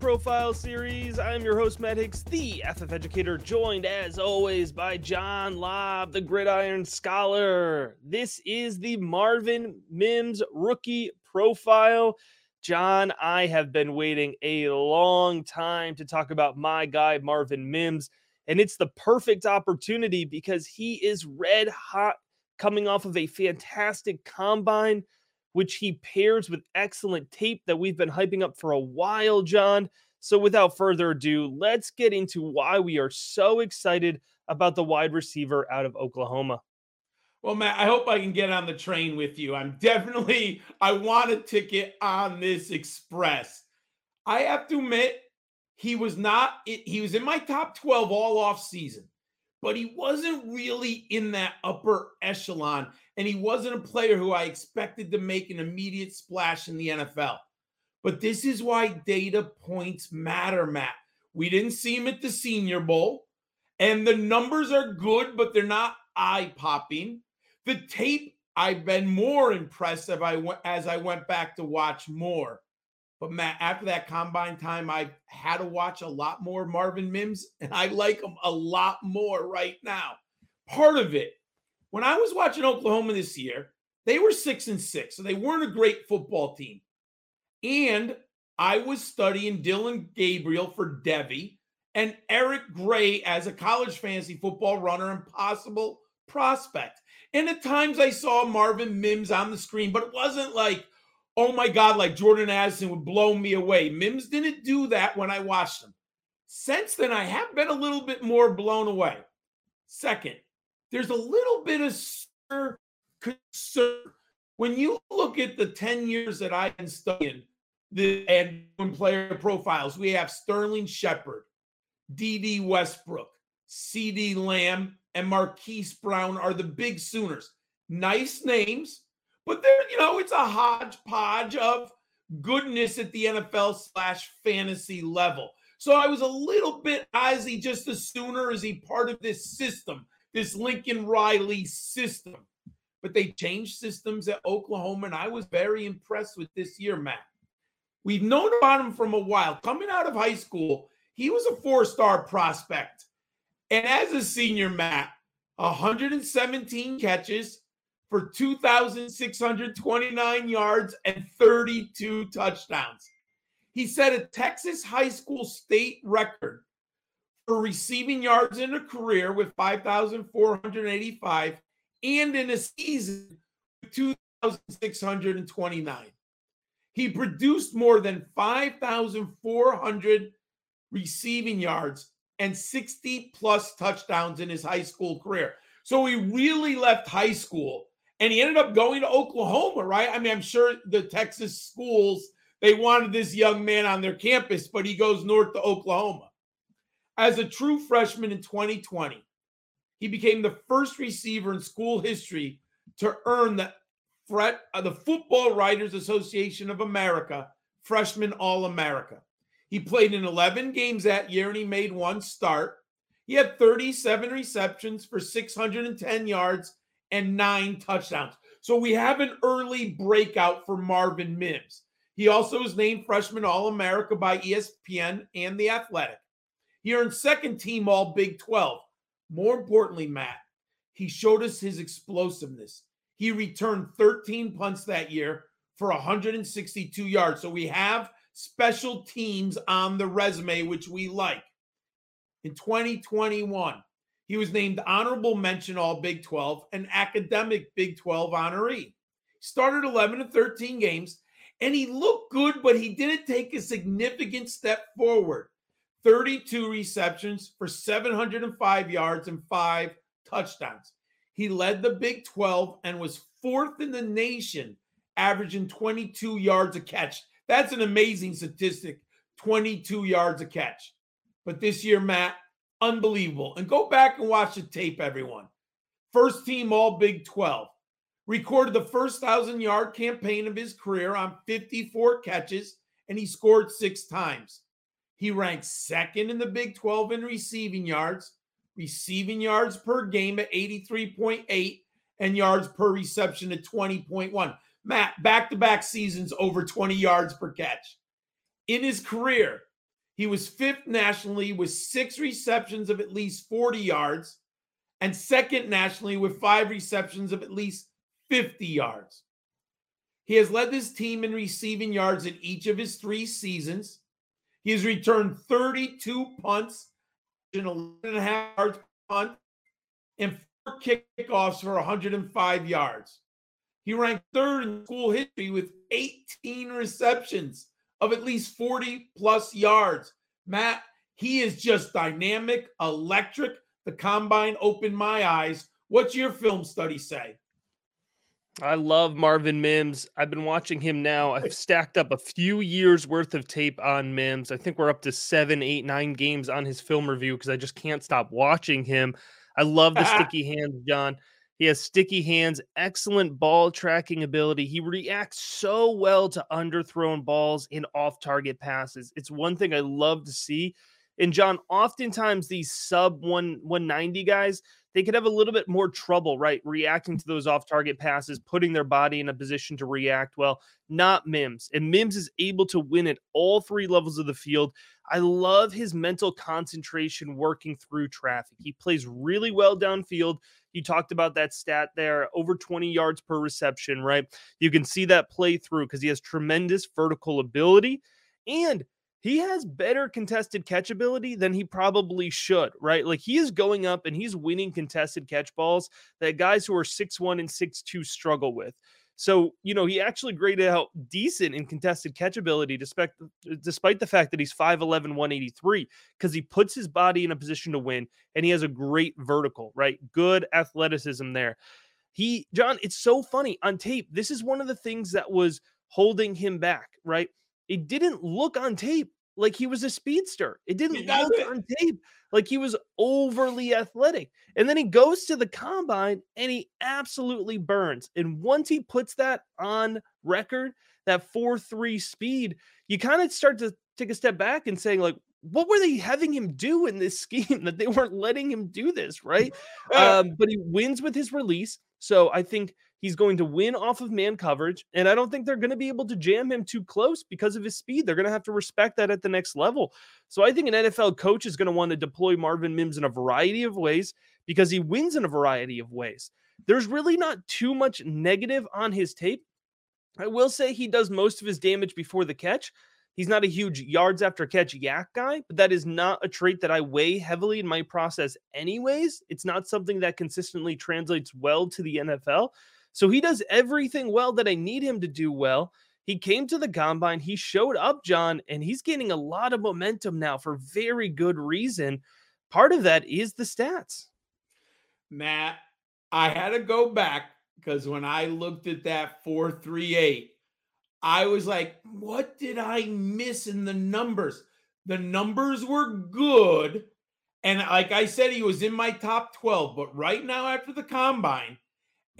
Profile Series. I'm your host, Matt Hicks, the FF Educator, joined as always by John Lobb, the Gridiron Scholar. This is the Marvin Mims Rookie Profile. John, I have been waiting a long time to talk about my guy, Marvin Mims, and it's the perfect opportunity because he is red hot coming off of a fantastic combine which he pairs with excellent tape that we've been hyping up for a while, John. So, without further ado, let's get into why we are so excited about the wide receiver out of Oklahoma. Well, Matt, I hope I can get on the train with you. I'm definitely, I want a ticket on this express. I have to admit, he was not, he was in my top 12 all off season, but he wasn't really in that upper echelon. And he wasn't a player who I expected to make an immediate splash in the NFL. But this is why data points matter, Matt. We didn't see him at the Senior Bowl, and the numbers are good, but they're not eye popping. The tape, I've been more impressed as I, went, as I went back to watch more. But Matt, after that combine time, I had to watch a lot more Marvin Mims, and I like him a lot more right now. Part of it, when I was watching Oklahoma this year, they were six and six, so they weren't a great football team. And I was studying Dillon Gabriel for Devy and Eric Gray as a college fantasy football runner and possible prospect. And at times I saw Marvin Mims on the screen, but it wasn't like, oh my God, like Jordan Addison would blow me away. Mims didn't do that when I watched him. Since then, I have been a little bit more blown away. Second, there's a little bit of concern when you look at the 10 years that I've been studying the and player profiles. We have Sterling Shepard, Dede Westbrook, CeeDee Lamb, and Marquise Brown are the big Sooners. Nice names, but they're, you know, it's a hodgepodge of goodness at the NFL slash fantasy level. So I was a little bit, is he just a Sooner? Is he part of this system, this Lincoln Riley system? But they changed systems at Oklahoma, and I was very impressed with this year, Matt. We've known about him from a while. Coming out of high school, he was a four star prospect. And as a senior, Matt, 117 catches for 2,629 yards and 32 touchdowns. He set a Texas high school state record receiving yards in a career with 5,485 and in a season 2,629. He produced more than 5,400 receiving yards and 60 plus touchdowns in his high school career. So he really left high school and he ended up going to Oklahoma, right? I mean, I'm sure the Texas schools they wanted this young man on their campus, but he goes north to Oklahoma. As a true freshman in 2020, he became the first receiver in school history to earn the uh, the Football Writers Association of America Freshman All America. He played in 11 games that year and he made one start. He had 37 receptions for 610 yards and nine touchdowns. So we have an early breakout for Marvin Mims. He also was named Freshman All America by ESPN and The Athletic. He earned second team All Big 12. More importantly, Matt, he showed us his explosiveness. He returned 13 punts that year for 162 yards. So we have special teams on the resume, which we like. In 2021, he was named honorable mention All Big 12 and academic Big 12 honoree. He Started 11 to 13 games and he looked good, but he didn't take a significant step forward. 32 receptions for 705 yards and five touchdowns. He led the Big 12 and was fourth in the nation, averaging 22 yards a catch. That's an amazing statistic 22 yards a catch. But this year, Matt, unbelievable. And go back and watch the tape, everyone. First team All Big 12. Recorded the first 1,000 yard campaign of his career on 54 catches, and he scored six times. He ranked second in the Big 12 in receiving yards, receiving yards per game at 83.8, and yards per reception at 20.1. Matt, back to back seasons over 20 yards per catch. In his career, he was fifth nationally with six receptions of at least 40 yards and second nationally with five receptions of at least 50 yards. He has led this team in receiving yards in each of his three seasons. He has returned 32 punts, and 11 and a half yards punt, and four kickoffs for 105 yards. He ranked third in school history with 18 receptions of at least 40 plus yards. Matt, he is just dynamic, electric. The combine opened my eyes. What's your film study say? I love Marvin Mims. I've been watching him now. I've stacked up a few years worth of tape on Mims. I think we're up to seven, eight, nine games on his film review because I just can't stop watching him. I love the sticky hands, John. He has sticky hands, excellent ball tracking ability. He reacts so well to underthrown balls in off target passes. It's one thing I love to see. And John, oftentimes these sub one 190 guys, they could have a little bit more trouble, right? Reacting to those off target passes, putting their body in a position to react well. Not Mims. And Mims is able to win at all three levels of the field. I love his mental concentration working through traffic. He plays really well downfield. You talked about that stat there over 20 yards per reception, right? You can see that play through because he has tremendous vertical ability. And he has better contested catch ability than he probably should, right? Like he is going up and he's winning contested catch balls that guys who are six one and six two struggle with. So, you know, he actually graded out decent in contested catch ability despite, despite the fact that he's 5'11, 183, because he puts his body in a position to win and he has a great vertical, right? Good athleticism there. He, John, it's so funny on tape. This is one of the things that was holding him back, right? It didn't look on tape like he was a speedster. It didn't look it. on tape like he was overly athletic. And then he goes to the combine and he absolutely burns. And once he puts that on record, that 4 3 speed, you kind of start to take a step back and saying, like, what were they having him do in this scheme that they weren't letting him do this, right? um, but he wins with his release. So I think He's going to win off of man coverage. And I don't think they're going to be able to jam him too close because of his speed. They're going to have to respect that at the next level. So I think an NFL coach is going to want to deploy Marvin Mims in a variety of ways because he wins in a variety of ways. There's really not too much negative on his tape. I will say he does most of his damage before the catch. He's not a huge yards after catch YAC guy, but that is not a trait that I weigh heavily in my process, anyways. It's not something that consistently translates well to the NFL. So he does everything well that I need him to do well. He came to the combine, he showed up, John, and he's gaining a lot of momentum now for very good reason. Part of that is the stats. Matt, I had to go back because when I looked at that 438, I was like, what did I miss in the numbers? The numbers were good. And like I said, he was in my top 12. But right now, after the combine,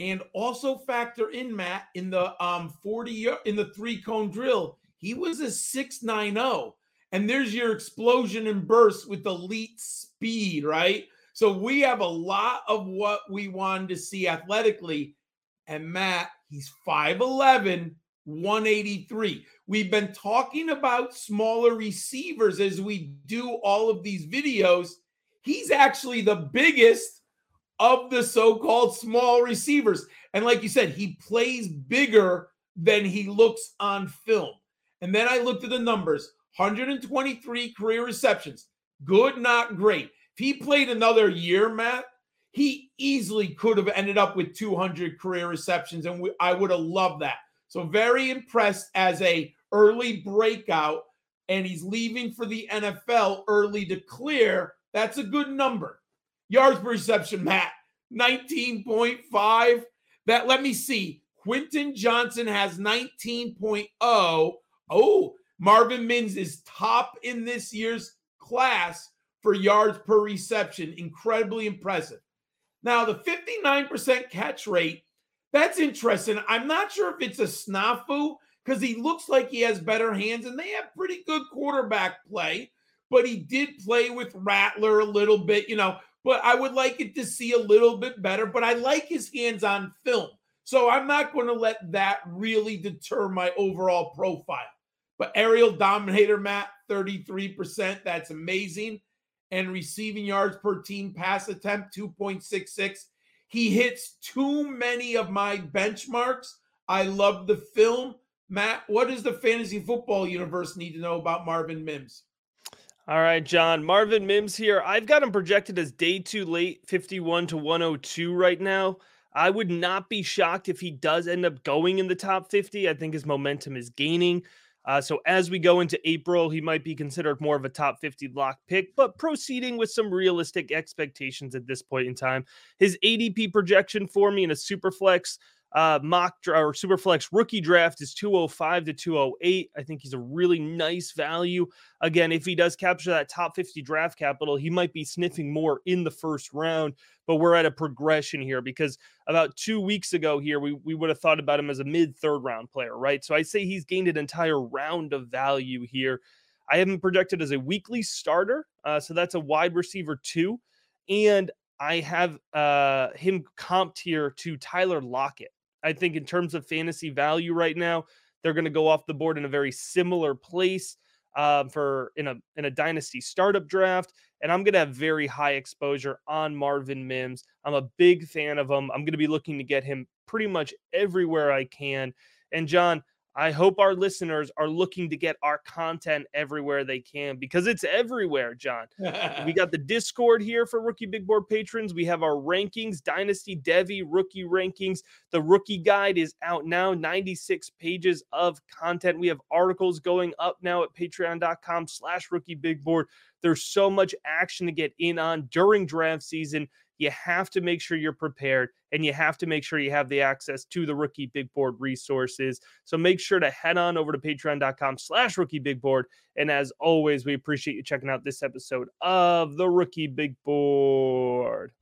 and also factor in Matt in the um 40 in the three cone drill. He was a 690 and there's your explosion and burst with elite speed, right? So we have a lot of what we wanted to see athletically and Matt, he's 5'11, 183. We've been talking about smaller receivers as we do all of these videos. He's actually the biggest of the so-called small receivers. And like you said, he plays bigger than he looks on film. And then I looked at the numbers 123 career receptions. Good, not great. If he played another year, Matt, he easily could have ended up with 200 career receptions, and we, I would have loved that. So very impressed as a early breakout, and he's leaving for the NFL early to clear. That's a good number. Yards per reception, Matt, 19.5. That let me see. Quentin Johnston has 19.0. Oh, Marvin Mims is top in this year's class for yards per reception. Incredibly impressive. Now, the 59% catch rate, that's interesting. I'm not sure if it's a snafu because he looks like he has better hands and they have pretty good quarterback play, but he did play with Rattler a little bit, you know. But I would like it to see a little bit better, but I like his hands on film. So I'm not going to let that really deter my overall profile. But aerial dominator, Matt, 33%. That's amazing. And receiving yards per team pass attempt, 2.66. He hits two many of my benchmarks. I love the film. Matt, what does the fantasy football universe need to know about Marvin Mims? All right, John. Marvin Mims here. I've got him projected as day too late, 51 to 102 right now. I would not be shocked if he does end up going in the top 50. I think his momentum is gaining. Uh, so as we go into April, he might be considered more of a top 50 lock pick, but proceeding with some realistic expectations at this point in time. His ADP projection for me in a super flex uh, mock or superflex rookie draft is 205 to 208. I think he's a really nice value. Again, if he does capture that top 50 draft capital, he might be sniffing more in the first round. But we're at a progression here because about two weeks ago here, we, we would have thought about him as a mid third round player, right? So I say he's gained an entire round of value here. I have him projected as a weekly starter. Uh, so that's a wide receiver two. And I have uh, him comped here to Tyler Lockett. I think in terms of fantasy value right now, they're going to go off the board in a very similar place uh, for in a in a dynasty startup draft. And I'm going to have very high exposure on Marvin Mims. I'm a big fan of him. I'm going to be looking to get him pretty much everywhere I can. And John, I hope our listeners are looking to get our content everywhere they can because it's everywhere, John. we got the Discord here for Rookie Big Board patrons. We have our rankings, Dynasty Devy rookie rankings. The rookie guide is out now, 96 pages of content. We have articles going up now at patreon.com slash rookie big board. There's so much action to get in on during draft season you have to make sure you're prepared and you have to make sure you have the access to the rookie big board resources. So make sure to head on over to patreon.com slash rookie big board and as always we appreciate you checking out this episode of the rookie big board